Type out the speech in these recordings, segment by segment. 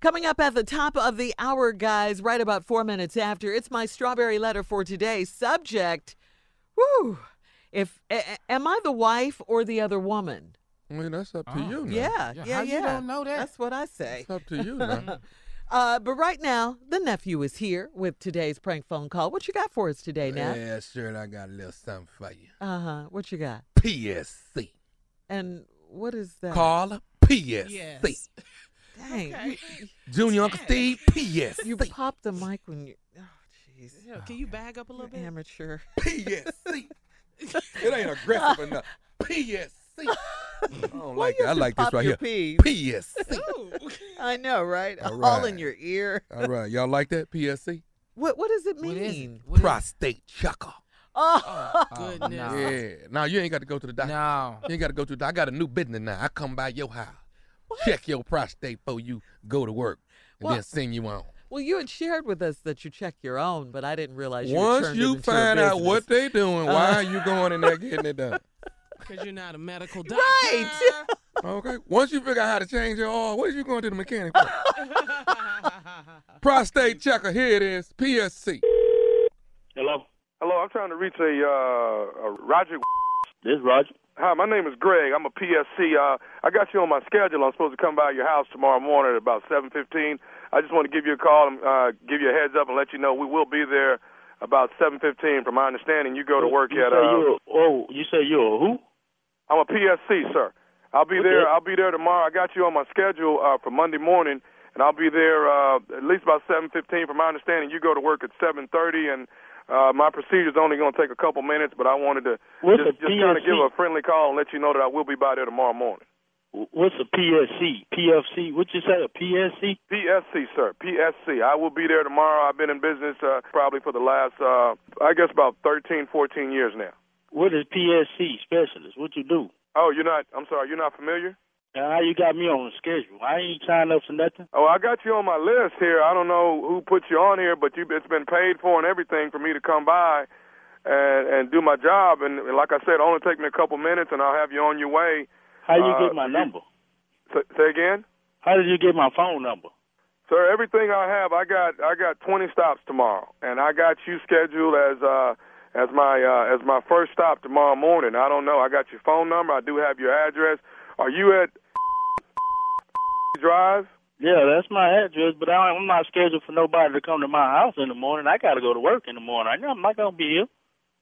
Coming up at the top of the hour, guys, right about four minutes after, it's my strawberry letter for today. Subject, whoo, if a, am I the wife or the other woman? I mean, that's up to Oh. you. Now. Yeah, yeah, yeah. you don't know that? That's what I say. It's up to you now. Uh, but right now, the nephew is here with today's prank phone call. What you got for us today, Neff? yeah, sure. I got a little something for you. Uh huh. What you got? PSC. And what is that? Carla, PSC. Yes. Dang, Okay. Junior Uncle Steve, P.S. You popped the mic when you. Oh, jeez. Yeah, Can you bag up a little bit? Amateur. PSC. it ain't aggressive enough. PSC. I don't like you that. I like this right here. peas? PSC. I know, right? All All in your ear. All right. Y'all like that? PSC? What What does it What is it? mean? What is it? Prostate chucker. Oh, oh Goodness. no. Yeah. Now you ain't got to go to the doctor. No. You ain't got to go to the doctor. I got a new business now. I come by your house, check your prostate before you go to work, and What? then send you on. well, you had shared with us that you check your own, but I didn't realize you. Once turned it you into a find out what business. they doing, why are you going in there getting it done? Because you're not a medical doctor. Right. Okay. Once you figure out how to change your oil, what is you going to the mechanic for? Prostate checker. Here it is. PSC. Hello, Hello, I'm trying to reach a, uh, a Roger. this is Roger. Hi, my name is Greg. I'm a PSC. Uh, I got you on my schedule. I'm supposed to come by your house tomorrow morning at about 7:15. I just want to give you a call and uh, give you a heads up and let you know we will be there about 7:15. From my understanding, you go to work you at. Uh, oh, you say you're a who? I'm a PSC, sir. I'll be What there. I'll be there tomorrow. I got you on my schedule uh, for Monday morning, and I'll be there uh, at least about 7:15. From my understanding, you go to work at 7:30, and uh, my procedure's only going to take a couple minutes. But I wanted to What's just, just kind of give a friendly call and let you know that I will be by there tomorrow morning. What's a PSC? PFC? What'd you say? A PSC? PSC, sir. PSC. I will be there tomorrow. I've been in business uh, probably for the last, uh, I guess, about 13, 14 years now. What is PSC specialist? What you do? Oh, you're not. I'm sorry. You're not familiar. How you got me on the schedule? I ain't signed up for nothing. Oh, I got you on my list here. I don't know who put you on here, but you, it's been paid for and everything for me to come by and and do my job. And, and like I said, only take me a couple minutes, and I'll have you on your way. How you Uh, get my number? Say, say again. How did you get my phone number? Sir, everything I have, I got I got 20 stops tomorrow, and I got you scheduled as uh as my uh as my first stop tomorrow morning. I don't know. I got your phone number. I do have your address. Are you at Drive? Yeah, that's my address, but I, I'm not scheduled for nobody to come to my house in the morning. I got to go to work in the morning. I'm not gonna be here.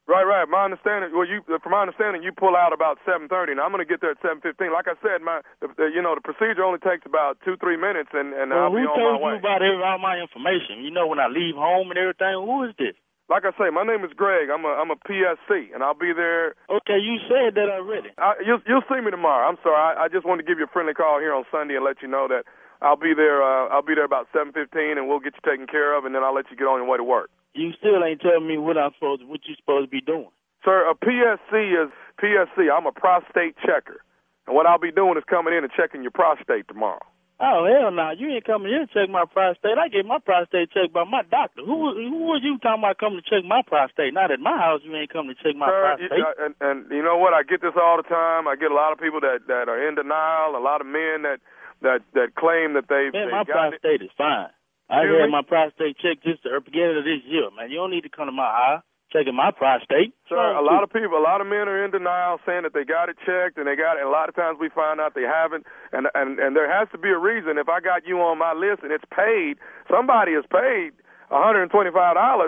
Right, right. My understanding, well, you from my understanding, you pull out about 7:30, and I'm going to get there at 7:15. Like I said, my, the, the, you know, the procedure only takes about two, three minutes, and and well, I'll be on told my way. Who told you about every, all my information? You know, when I leave home and everything. Who is this? Like I say, my name is Greg. I'm a I'm a PSC, and I'll be there. Okay, you said that already. I, you'll you'll see me tomorrow. I'm sorry. I, I just wanted to give you a friendly call here on Sunday and let you know that I'll be there. Uh, I'll be there about 7:15, and we'll get you taken care of, and then I'll let you get on your way to work. You still ain't telling me what I'm supposed, what you supposed to be doing. Sir, a PSC is PSC. I'm a prostate checker, and what I'll be doing is coming in and checking your prostate tomorrow. Oh hell no! You ain't coming here to check my prostate. I get my prostate checked by my doctor. Who who was you talking about coming to check my prostate? Not at my house. You ain't coming to check my Sir, prostate. you, uh, and, and you know what? I get this all the time. I get a lot of people that that are in denial. A lot of men that that that claim that they've, Man, they've my prostate is fine. I had my prostate checked just at the beginning of this year, man. You don't need to come to my house checking my prostate. Sir, a oh, lot of people, a lot of men are in denial, saying that they got it checked and they got it. And a lot of times we find out they haven't, and and and there has to be a reason. If I got you on my list and it's paid, somebody has paid $125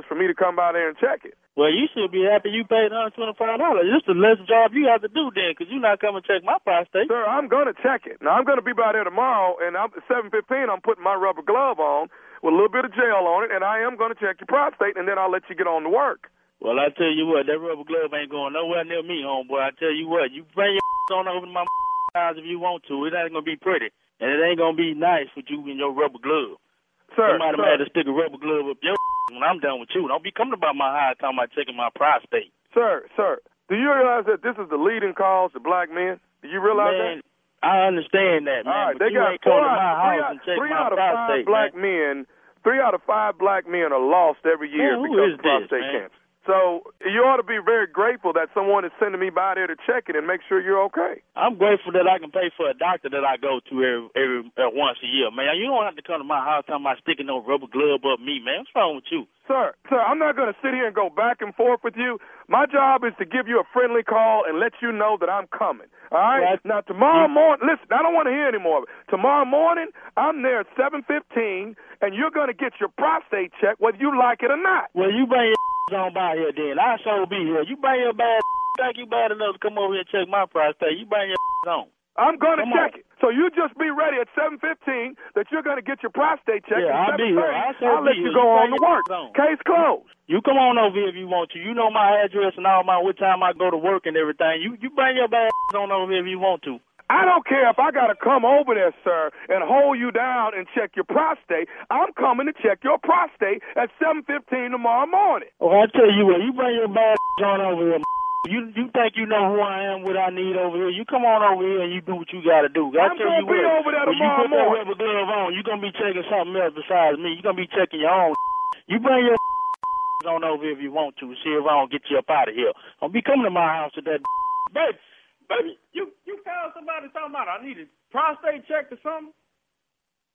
for me to come by there and check it. Well, you should be happy you paid $125. It's the less job you have to do then, because you're not coming to check my prostate. Sir, I'm gonna check it. Now I'm gonna be by there tomorrow, and I'm at 7:15. I'm putting my rubber glove on with a little bit of gel on it, and I am gonna check your prostate, and then I'll let you get on to work. Well, I tell you what, that rubber glove ain't going nowhere near me, homeboy. I tell you what, you bring your on over to my eyes if you want to. It ain't gonna be pretty, and it ain't gonna be nice with you in your rubber glove. Sir, Somebody sir. might have to stick a rubber glove up your when I'm done with you. Don't be coming about my house talking about checking my prostate. Sir, sir, do you realize that this is the leading cause to black men? Do you realize man, that? I understand that, man. All right, but they you got ain't to three, out, three out of prostate, five black man. men. Three out of five black men are lost every year Man, because of prostate this, cancer. So you ought to be very grateful that someone is sending me by there to check it and make sure you're okay. I'm grateful that I can pay for a doctor that I go to every, every uh, once a year, man. You don't have to come to my house talking about sticking no rubber glove up me, man. What's wrong with you? Sir, sir, I'm not going to sit here and go back and forth with you. My job is to give you a friendly call and let you know that I'm coming. All right? Right. Now tomorrow morning, listen, I don't want to hear any more of it. Tomorrow morning, I'm there at 7:15, and you're going to get your prostate checked whether you like it or not. Well, you bring your on by here then. I sure be here. You bring your bad think you bad enough to come over here and check my prostate. You bring your on. I'm going to Come check on. it. So you just be ready at 7:15 that you're going to get your prostate checked. Yeah, I'll be here. I'll 7:30, sure I'll let you here. go You on to work. on. Case closed. You come on over here if you want to. You know my address and all my what time I go to work and everything. You you bring your bad on over here if you want to. I don't care if I got to come over there, sir, and hold you down and check your prostate. I'm coming to check your prostate at 7:15 tomorrow morning. Well, I tell you what, you bring your bad on over here. You you think you know who I am, what I need over here? You come on over here and you do what you got to do. I I'm tell gonna you be what, over there tomorrow when you put that rubber glove on, you gonna be checking something else besides me. You gonna be checking your own. You bring your on over here if you want to. See if I don't get you up out of here. Don't be coming to my house with that. Baby, baby, you you called somebody talking about I need a prostate check or something.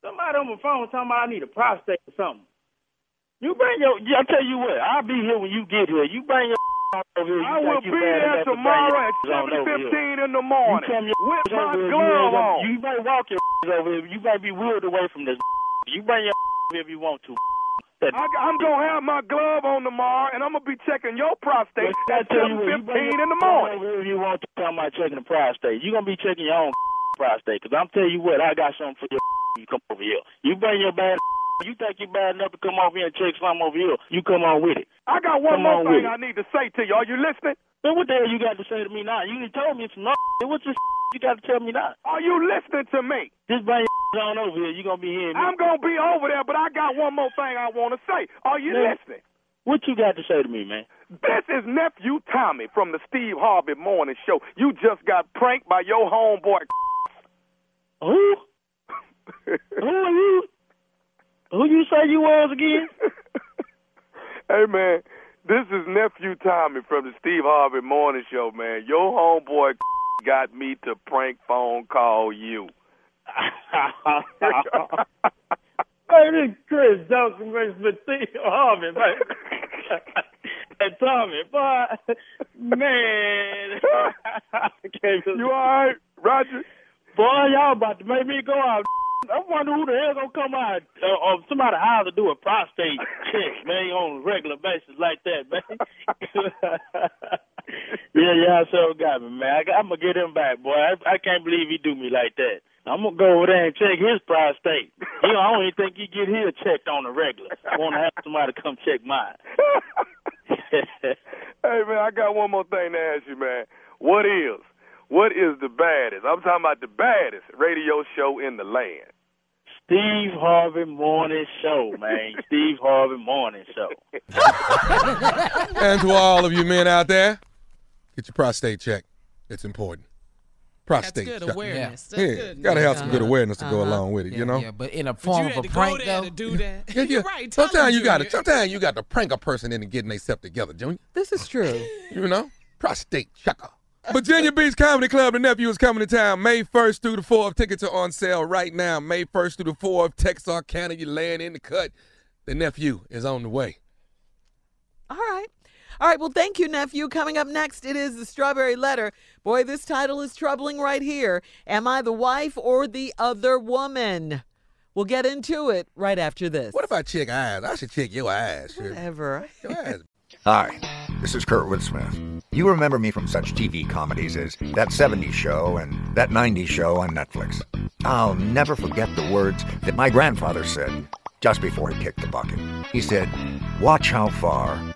Somebody on my phone talking about I need a prostate or something. You bring your. I tell you what, I'll be here when you get here. You bring your over here. You I will be there enough to bring tomorrow at here. 7:15 in the You morning your with my glove you, on. you might walk your over here. You might be wheeled away from this. You bring your if you want to. That I, I'm gonna have my glove on tomorrow, and I'm gonna be checking your prostate at tell you what, 7:15 in the morning. If you want to talk about checking the prostate. You're gonna be checking your own prostate. Cause I'm telling you what, I got something for your. You come over here. You bring your bad. You think you bad enough to come over here and check something over here? You come on with it. I got one Come more on thing. I need to say to you. Are you listening? Then what the hell you got to say to me now? You told me some. What's this you got to tell me now? Are you listening to me? Just bring your on over here. You gonna be hearing me. I'm gonna be over there, but I got one more thing I want to say. Are you Man. listening? What you got to say to me, man? This is nephew Tommy from the Steve Harvey Morning Show. You just got pranked by your homeboy. Who? Who are you? Who you say you was again? hey man, this is nephew Tommy from the Steve Harvey Morning Show, man. Your homeboy got me to prank phone call you. Hey, this is Chris Johnson versus Steve Harvey, man. and Tommy, but man. you all right, Roger? Boy, y'all about to make me go out. I wonder who the hell gonna come out uh, of somebody's house to do a prostate check, man, on a regular basis like that, man. yeah, yeah, so got me, man. I, I'm gonna get him back, boy. I, I can't believe he do me like that. I'm gonna go over there and check his prostate. You know, I don't even think he get his checked on the regular. I want to have somebody come check mine. hey man, I got one more thing to ask you, man. What is, what is the baddest? I'm talking about the baddest radio show in the land. Steve Harvey Morning Show, man. Steve Harvey Morning Show. and to all of you men out there, get your prostate checked. It's important. Prostate. That's good check. awareness. Yeah, That's yeah. good. gotta have some good Uh-huh. awareness to go Uh-huh. along with it. you know. Yeah, but in a But form you of had a to prank, go there though. to do that. Yeah, yeah. You're right. Tell Sometimes you got to. Sometimes you got to prank a person into getting themselves together, Junior. This is true. You know, prostate chucker. Virginia Beach Comedy Club, the nephew is coming to town May 1st through the 4th. Tickets are on sale right now. May 1st through the 4th. Texarkana, you laying in the cut. The nephew is on the way. All right. All right. Well, thank you, nephew. Coming up next, it is the Strawberry Letter. Boy, this title is troubling right here. Am I the wife or the other woman? We'll get into it right after this. What if I check eyes? I should check your eyes. Shirley. Whatever. Your eyes. Hi, this is Kurtwood Smith. You remember me from such TV comedies as That 70s Show and That 90s Show on Netflix. I'll never forget the words that my grandfather said just before he kicked the bucket. He said, Watch how far